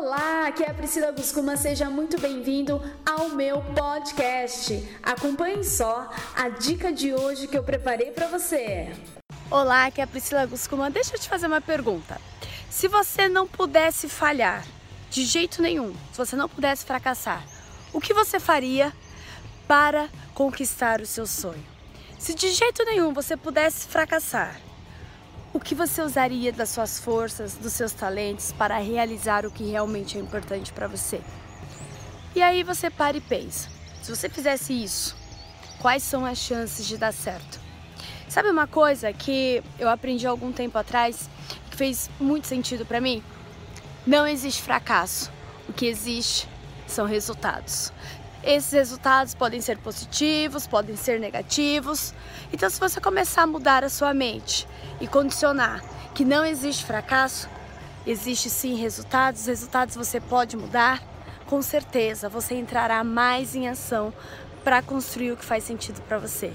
Olá, aqui é a Priscila Guscuma, seja muito bem-vindo ao meu podcast. Acompanhe só a dica de hoje que eu preparei para você. Olá, aqui é a Priscila Guscuma. Deixa eu te fazer uma pergunta. Se você não pudesse falhar de jeito nenhum, se você não pudesse fracassar, o que você faria para conquistar o seu sonho? Se de jeito nenhum você pudesse fracassar, o que você usaria das suas forças, dos seus talentos para realizar o que realmente é importante para você? E aí você para e pensa: se você fizesse isso, quais são as chances de dar certo? Sabe uma coisa que eu aprendi algum tempo atrás que fez muito sentido para mim? Não existe fracasso. O que existe são resultados. Esses resultados podem ser positivos, podem ser negativos. Então, se você começar a mudar a sua mente e condicionar que não existe fracasso, existe sim resultados, resultados você pode mudar, com certeza você entrará mais em ação para construir o que faz sentido para você.